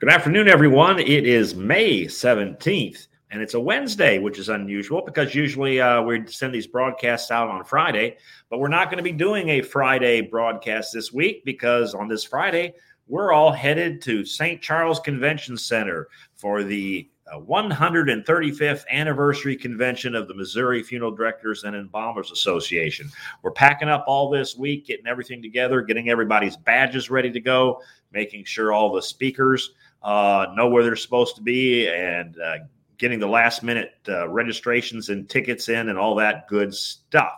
Good afternoon, everyone. It is May 17th, and it's a Wednesday, which is unusual because usually uh, we send these broadcasts out on Friday, but we're not going to be doing a Friday broadcast this week because on this Friday, we're all headed to St. Charles Convention Center for the 135th uh, anniversary convention of the Missouri Funeral Directors and Embalmers Association. We're packing up all this week, getting everything together, getting everybody's badges ready to go, making sure all the speakers uh, know where they're supposed to be, and uh, getting the last minute uh, registrations and tickets in and all that good stuff.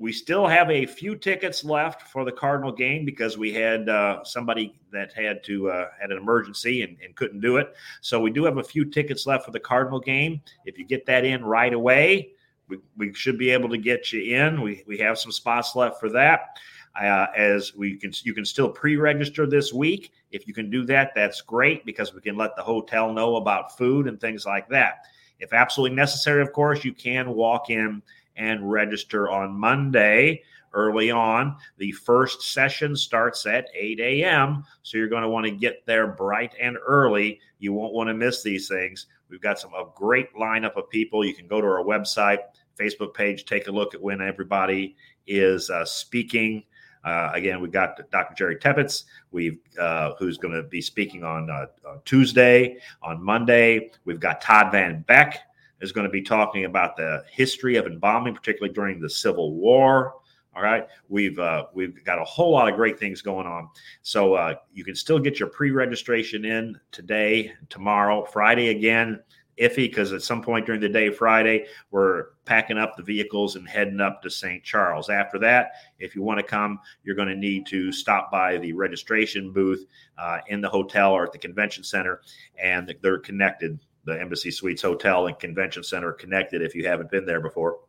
We still have a few tickets left for the Cardinal game because we had uh, somebody that had to uh, had an emergency and, and couldn't do it. So we do have a few tickets left for the Cardinal game. If you get that in right away, we, we should be able to get you in. We, we have some spots left for that. Uh, as we can, you can still pre-register this week. If you can do that, that's great because we can let the hotel know about food and things like that. If absolutely necessary, of course, you can walk in and register on Monday early on. The first session starts at 8 a.m. So you're going to want to get there bright and early. You won't want to miss these things. We've got some a great lineup of people. You can go to our website, Facebook page, take a look at when everybody is uh, speaking. Uh, again, we've got Dr. Jerry Teppitz, we've uh, who's going to be speaking on, uh, on, Tuesday. On Monday, we've got Todd Van Beck is going to be talking about the history of embalming, particularly during the Civil War. All right, we've uh, we've got a whole lot of great things going on. So uh, you can still get your pre-registration in today, tomorrow, Friday again iffy because at some point during the day Friday, we're packing up the vehicles and heading up to St. Charles. After that, if you want to come, you're going to need to stop by the registration booth uh, in the hotel or at the convention center, and they're connected. The Embassy Suites Hotel and Convention Center connected if you haven't been there before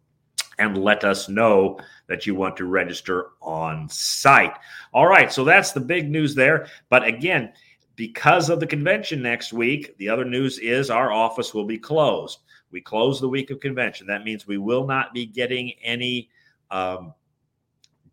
and let us know that you want to register on site. All right, so that's the big news there. But again, because of the convention next week, the other news is our office will be closed. We close the week of convention. That means we will not be getting any um,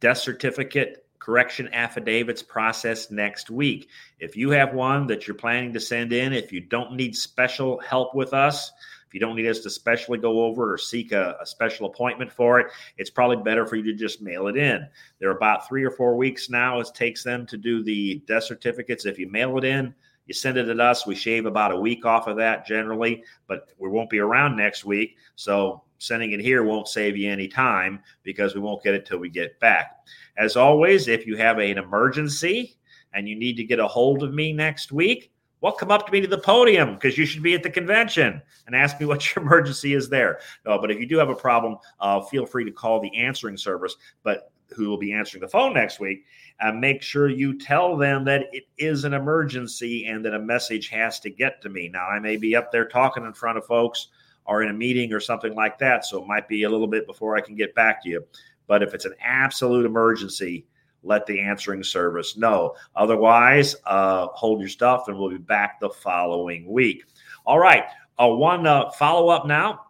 death certificate correction affidavits processed next week. If you have one that you're planning to send in, if you don't need special help with us, you don't need us to specially go over or seek a, a, special appointment for it, it's probably better for you to just mail it in. They're about three or four weeks now it takes them to do the death certificates. If you mail it in, you send it to us. We shave about a week off of that generally, but we won't be around next week. So sending it here won't save you any time because we won't get it till we get back. As always, if you have an emergency and you need to get a hold of me next week, well, come up to me to the podium because you should be at the convention and ask me what your emergency is there. No, but if you do have a problem, uh, feel free to call the answering service, but who will be answering the phone next week. Uh, make sure you tell them that it is an emergency and that a message has to get to me. Now, I may be up there talking in front of folks or in a meeting or something like that, so it might be a little bit before I can get back to you. But if it's an absolute emergency, let the answering service know. Otherwise, uh, hold your stuff and we'll be back the following week. All right. Uh, one uh, follow up now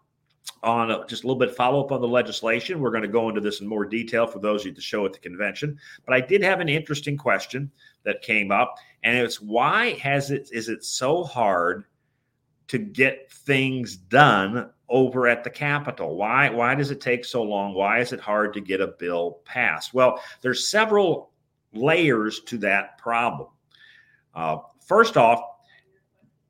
on uh, just a little bit follow up on the legislation. We're going to go into this in more detail for those of you to show at the convention. But I did have an interesting question that came up, and it's why has it is it so hard to get things done over at the Capitol? Why why does it take so long? Why is it hard to get a bill passed? Well, there's several layers to that problem. Uh, first off,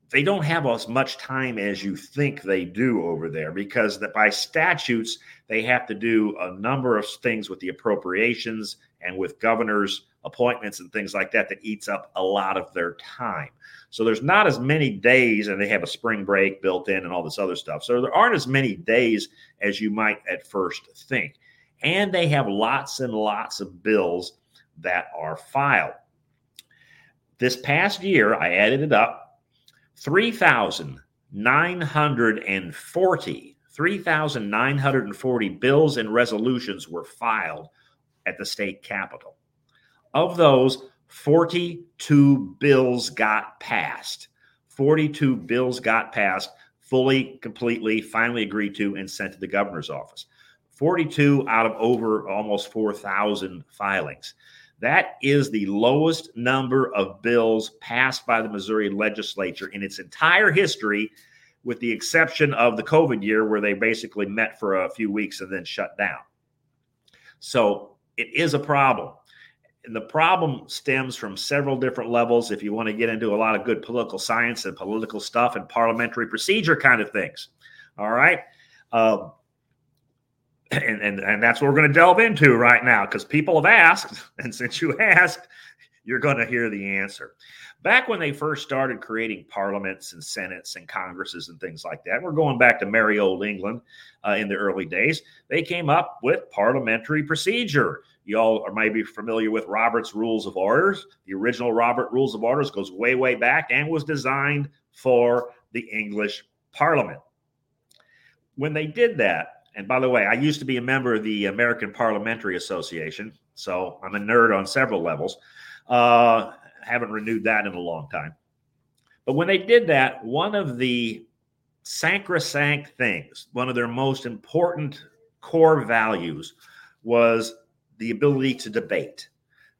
they don't have as much time as you think they do over there because that by statutes they have to do a number of things with the appropriations and with governors appointments and things like that that eats up a lot of their time. So there's not as many days and they have a spring break built in and all this other stuff. So there aren't as many days as you might at first think. And they have lots and lots of bills that are filed. This past year i added it up 3,940 3,940 bills and resolutions were filed at the state capitol. Of those, 42 bills got passed. 42 bills got passed, fully, completely, finally agreed to, and sent to the governor's office. 42 out of over almost 4,000 filings. That is the lowest number of bills passed by the Missouri legislature in its entire history, with the exception of the COVID year, where they basically met for a few weeks and then shut down. So it is a problem. And the problem stems from several different levels. If you want to get into a lot of good political science and political stuff and parliamentary procedure kind of things. All right. Uh, and, and, and that's what we're going to delve into right now because people have asked. And since you asked, you're going to hear the answer. Back when they first started creating parliaments and senates and congresses and things like that, we're going back to merry old England uh, in the early days. They came up with parliamentary procedure. You all are maybe familiar with Robert's Rules of Orders. The original Robert Rules of Orders goes way, way back and was designed for the English Parliament. When they did that, and by the way, I used to be a member of the American Parliamentary Association, so I'm a nerd on several levels. Uh, haven't renewed that in a long time. But when they did that, one of the sacrosanct things, one of their most important core values was the ability to debate,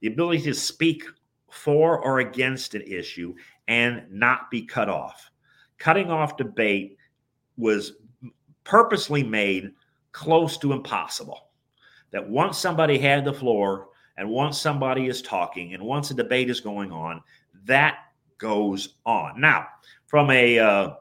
the ability to speak for or against an issue and not be cut off. Cutting off debate was purposely made close to impossible. That once somebody had the floor and once somebody is talking and once a debate is going on, that goes on. Now, from a uh,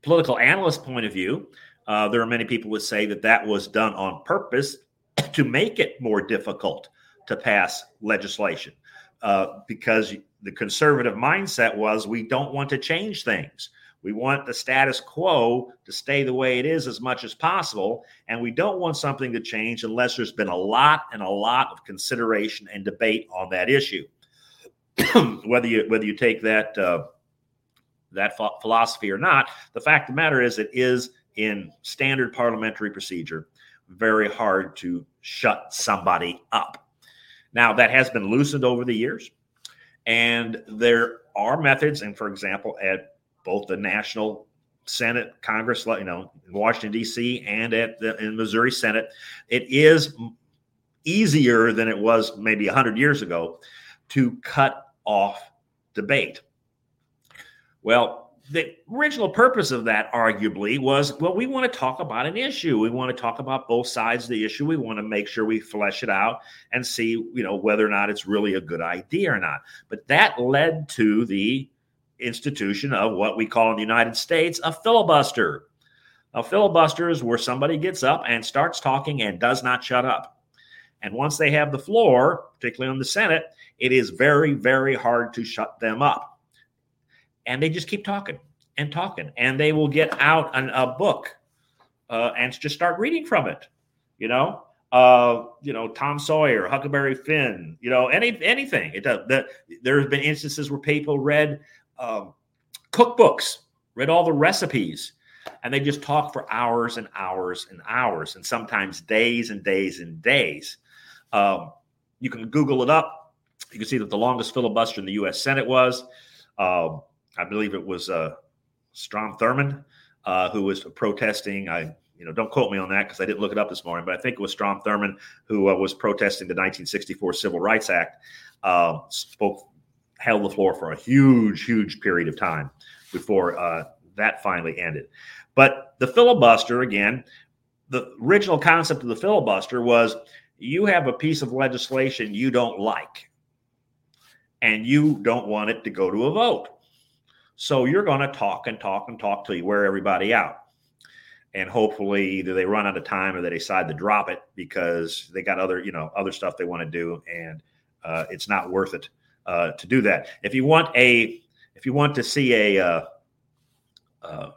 political analyst point of view, uh, there are many people would say that that was done on purpose to make it more difficult to pass legislation uh, because the conservative mindset was we don't want to change things. We want the status quo to stay the way it is as much as possible. And we don't want something to change unless there's been a lot and a lot of consideration and debate on that issue. whether you whether you take that uh, that philosophy or not, the fact of the matter is it is in standard parliamentary procedure very hard to shut somebody up. Now that has been loosened over the years, and there are methods. And for example, at both the national Senate, Congress, you know, in Washington D.C. and at the in Missouri Senate, it is easier than it was maybe hundred years ago to cut off debate. Well, the original purpose of that arguably was well we want to talk about an issue we want to talk about both sides of the issue we want to make sure we flesh it out and see you know whether or not it's really a good idea or not but that led to the institution of what we call in the United States a filibuster. A filibuster is where somebody gets up and starts talking and does not shut up. And once they have the floor, particularly on the Senate, it is very, very hard to shut them up. And they just keep talking and talking, and they will get out an, a book uh, and just start reading from it. You know, uh, you know, Tom Sawyer, Huckleberry Finn, you know, any anything. It does. The, there have been instances where people read um, cookbooks, read all the recipes, and they just talk for hours and hours and hours, and sometimes days and days and days. Um, you can Google it up. You can see that the longest filibuster in the U.S. Senate was, uh, I believe it was uh, Strom Thurmond, uh, who was protesting. I, you know, don't quote me on that because I didn't look it up this morning, but I think it was Strom Thurmond who uh, was protesting the 1964 Civil Rights Act. Uh, spoke held the floor for a huge, huge period of time before uh, that finally ended. But the filibuster, again, the original concept of the filibuster was you have a piece of legislation you don't like, and you don't want it to go to a vote. So you're going to talk and talk and talk till you wear everybody out. And hopefully either they run out of time or they decide to drop it because they got other, you know, other stuff they want to do and uh, it's not worth it uh, to do that. If you want a, if you want to see a uh, uh,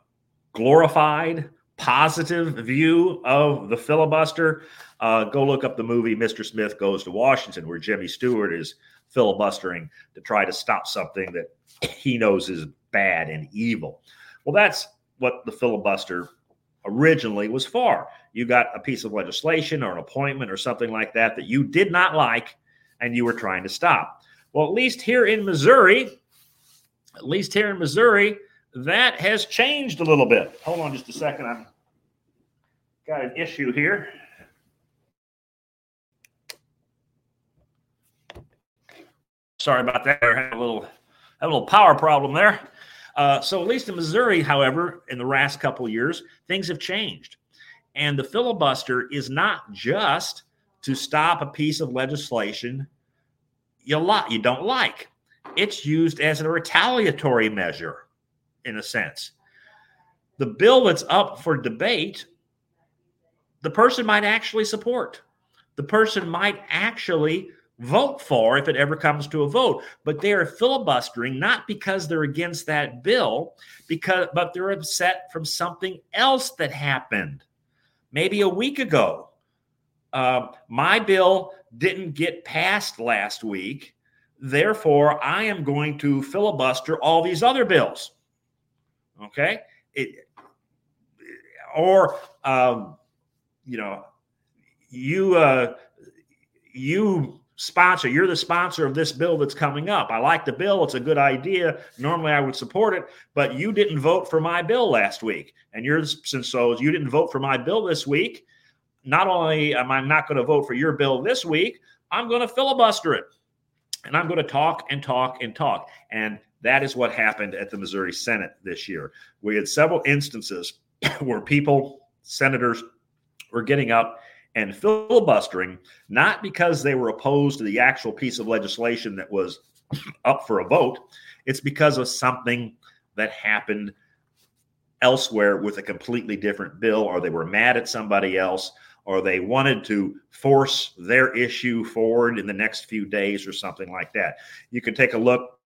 glorified, positive view of the filibuster, uh, go look up the movie Mr. Smith Goes to Washington, where Jimmy Stewart is filibustering to try to stop something that he knows is bad and evil. Well, that's what the filibuster originally was for. You got a piece of legislation or an appointment or something like that that you did not like and you were trying to stop. Well, at least here in Missouri, at least here in Missouri, that has changed a little bit. Hold on just a second. I've got an issue here. Sorry about that. I had a little, had a little power problem there. Uh, so at least in Missouri, however, in the last couple years, things have changed, and the filibuster is not just to stop a piece of legislation you lot you don't like. It's used as a retaliatory measure, in a sense. The bill that's up for debate, the person might actually support. The person might actually vote for if it ever comes to a vote. But they are filibustering not because they're against that bill, because but they're upset from something else that happened maybe a week ago. Uh, my bill didn't get passed last week. Therefore, I am going to filibuster all these other bills. Okay. It, or, um, you know, you, uh, you sponsor. You're the sponsor of this bill that's coming up. I like the bill. It's a good idea. Normally I would support it, but you didn't vote for my bill last week. And you're since so you didn't vote for my bill this week. Not only am I not going to vote for your bill this week, I'm going to filibuster it. And I'm going to talk and talk and talk. And that is what happened at the Missouri Senate this year. We had several instances where people, senators, were getting up and filibustering, not because they were opposed to the actual piece of legislation that was up for a vote, it's because of something that happened elsewhere with a completely different bill, or they were mad at somebody else, or they wanted to force their issue forward in the next few days, or something like that. You can take a look.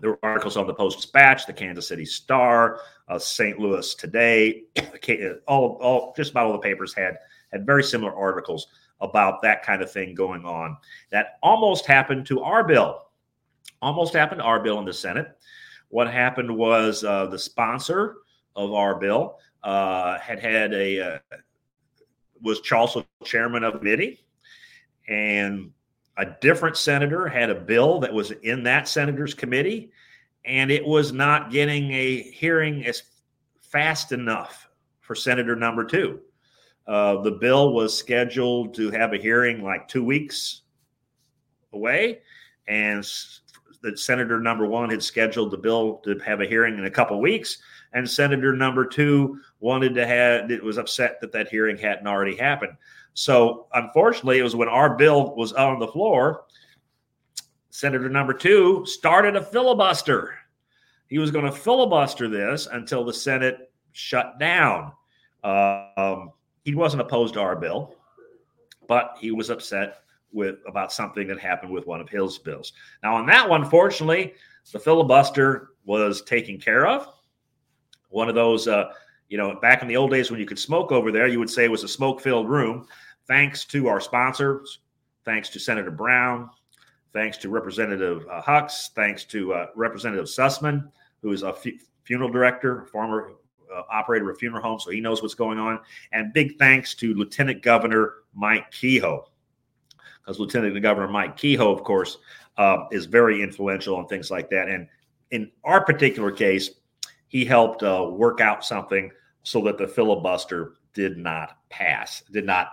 There were articles on the Post Dispatch, the Kansas City Star, uh, St. Louis Today, all, all, just about all the papers had had very similar articles about that kind of thing going on. That almost happened to our bill. Almost happened to our bill in the Senate. What happened was uh, the sponsor of our bill uh, had had a uh, was also chairman of the committee, and a different senator had a bill that was in that senator's committee, and it was not getting a hearing as fast enough for Senator number two. Uh, the bill was scheduled to have a hearing like two weeks away, and the senator number one had scheduled the bill to have a hearing in a couple weeks, and senator number two wanted to have it was upset that that hearing hadn't already happened. So unfortunately, it was when our bill was on the floor. Senator number two started a filibuster. He was going to filibuster this until the Senate shut down. Um, he wasn't opposed to our bill, but he was upset with about something that happened with one of his bills. Now, on that one, fortunately, the filibuster was taken care of. One of those, uh, you know, back in the old days when you could smoke over there, you would say it was a smoke-filled room. Thanks to our sponsors, thanks to Senator Brown, thanks to Representative uh, Hux, thanks to uh, Representative Sussman, who is a f- funeral director, former uh, operator of funeral home, so he knows what's going on. And big thanks to Lieutenant Governor Mike Kehoe, because Lieutenant Governor Mike Kehoe, of course, uh, is very influential on things like that. And in our particular case, he helped uh, work out something so that the filibuster did not pass, did not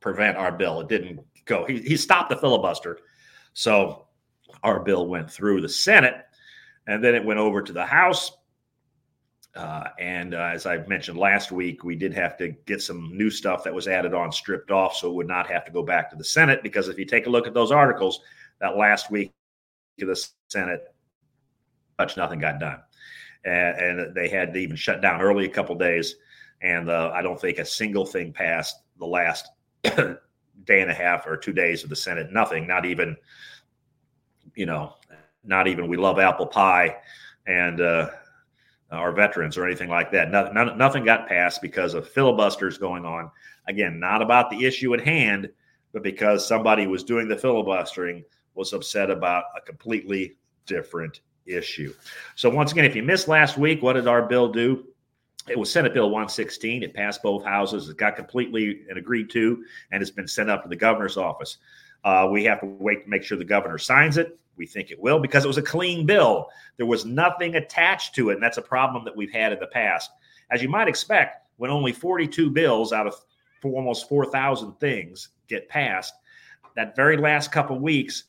prevent our bill. It didn't go. He, he stopped the filibuster. So our bill went through the Senate and then it went over to the House uh, and uh, as I mentioned last week, we did have to get some new stuff that was added on, stripped off, so it would not have to go back to the Senate. Because if you take a look at those articles, that last week of the Senate, much nothing got done, and, and, they had to even shut down early a couple days. And uh, I don't think a single thing passed the last day and a half or two days of the Senate. Nothing, not even, you know, not even we love apple pie and uh, or veterans or anything like that. Nothing, nothing got passed because of filibusters going on. Again, not about the issue at hand, but because somebody was doing the filibustering was upset about a completely different issue. So once again, if you missed last week, what did our bill do? It was Senate Bill 116. It passed both houses. It got completely and agreed to, and it's been sent up to the governor's office. Uh, we have to wait to make sure the governor signs it. We think it will because it was a clean bill. There was nothing attached to it. And that's a problem that we've had in the past. As you might expect, when only 42 bills out of almost 4,000 things get passed, that very last couple weeks,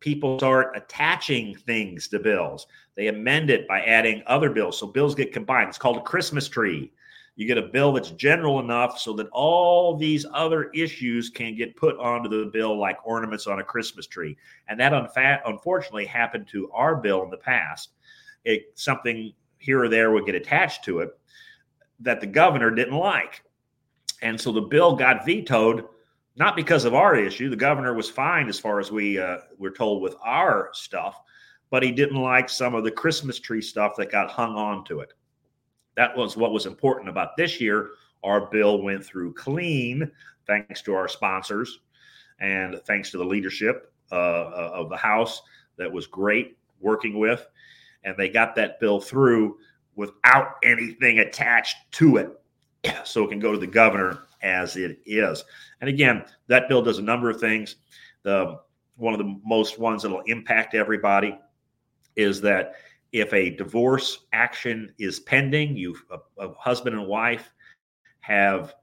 people start attaching things to bills. They amend it by adding other bills. So bills get combined. It's called a Christmas tree. You get a bill that's general enough so that all these other issues can get put onto the bill like ornaments on a Christmas tree. And that unfa- unfortunately happened to our bill in the past. It, something here or there would get attached to it that the governor didn't like. And so the bill got vetoed not because of our issue. The governor was fine as far as we uh, were told with our stuff, but he didn't like some of the Christmas tree stuff that got hung on to it. That was what was important about this year. Our bill went through clean, thanks to our sponsors and thanks to the leadership uh, uh of the House that was great working with. And they got that bill through without anything attached to it. So it can go to the governor as it is. And again, that bill does a number of things. The one of the most ones that'll impact everybody is that if a divorce action is pending, you a, a husband and wife have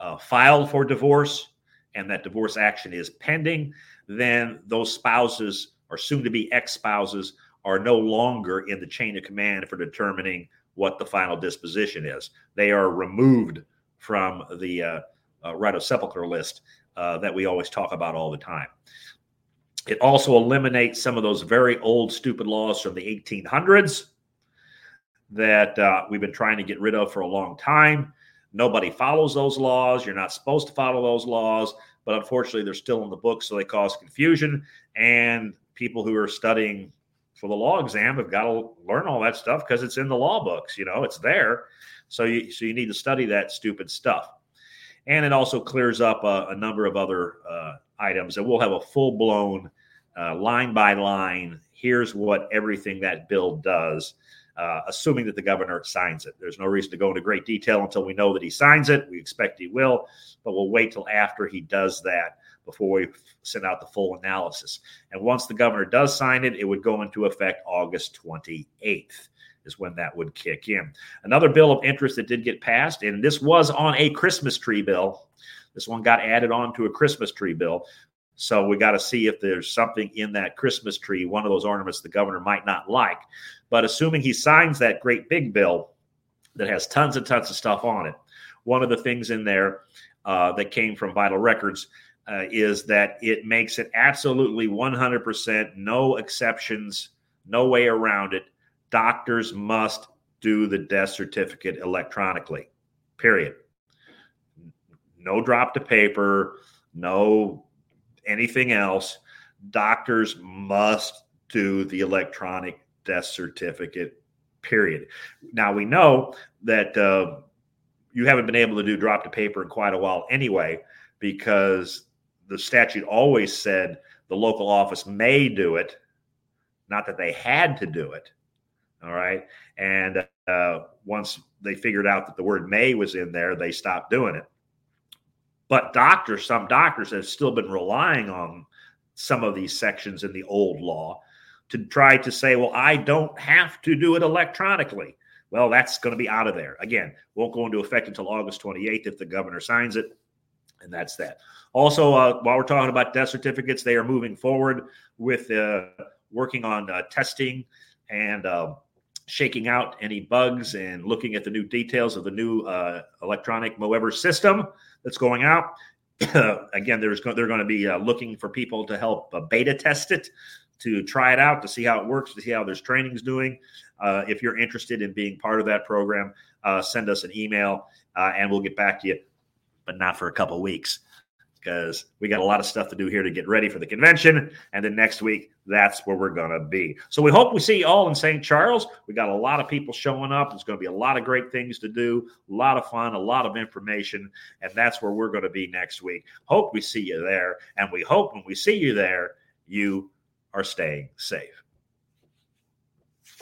uh, filed for divorce, and that divorce action is pending, then those spouses or soon to be ex spouses are no longer in the chain of command for determining what the final disposition is. They are removed from the uh, uh, right of sepulcher list uh, that we always talk about all the time. It also eliminates some of those very old, stupid laws from the 1800s that uh, we've been trying to get rid of for a long time. Nobody follows those laws. You're not supposed to follow those laws, but unfortunately, they're still in the book, so they cause confusion. And people who are studying for the law exam have got to learn all that stuff because it's in the law books. You know, it's there. So you so you need to study that stupid stuff and it also clears up a, a number of other uh, items. And we'll have a full blown uh, line by line. Here's what everything that bill does, uh, assuming that the governor signs it. There's no reason to go into great detail until we know that he signs it. We expect he will, but we'll wait till after he does that before we send out the full analysis. And once the governor does sign it, it would go into effect August 28th is when that would kick in. Another bill of interest that did get passed, and this was on a Christmas tree bill. This one got added on to a Christmas tree bill. So we got to see if there's something in that Christmas tree, one of those ornaments the governor might not like. But assuming he signs that great big bill that has tons and tons of stuff on it, one of the things in there uh, that came from Vital Records uh, is that it makes it absolutely 100% no exceptions, no way around it doctors must do the death certificate electronically, period. No drop to paper, no anything else. Doctors must do the electronic death certificate, period. Now, we know that uh, you haven't been able to do drop to paper in quite a while anyway, because the statute always said the local office may do it, not that they had to do it. All right. And uh, once they figured out that the word may was in there, they stopped doing it. But doctors, some doctors have still been relying on some of these sections in the old law to try to say, well, I don't have to do it electronically. Well, that's going to be out of there. Again, won't go into effect until August 28th if the governor signs it. And that's that. Also, uh, while we're talking about death certificates, they are moving forward with uh, working on uh, testing and um, shaking out any bugs and looking at the new details of the new uh, electronic Moeber system that's going out. Again, there's go- they're going to be uh, looking for people to help uh, beta test it, to try it out, to see how it works, to see how their training's doing. If you're interested in being part of that program, send us an email and we'll get back to you, but not for a couple weeks because we got a lot of stuff to do here to get ready for the convention. And then next week, that's where we're going to be. So we hope we see you all in St. Charles. We got a lot of people showing up. There's going to be a lot of great things to do, a lot of fun, a lot of information. And that's where we're going to be next week. Hope we see you there. And we hope when we see you there, you are staying safe.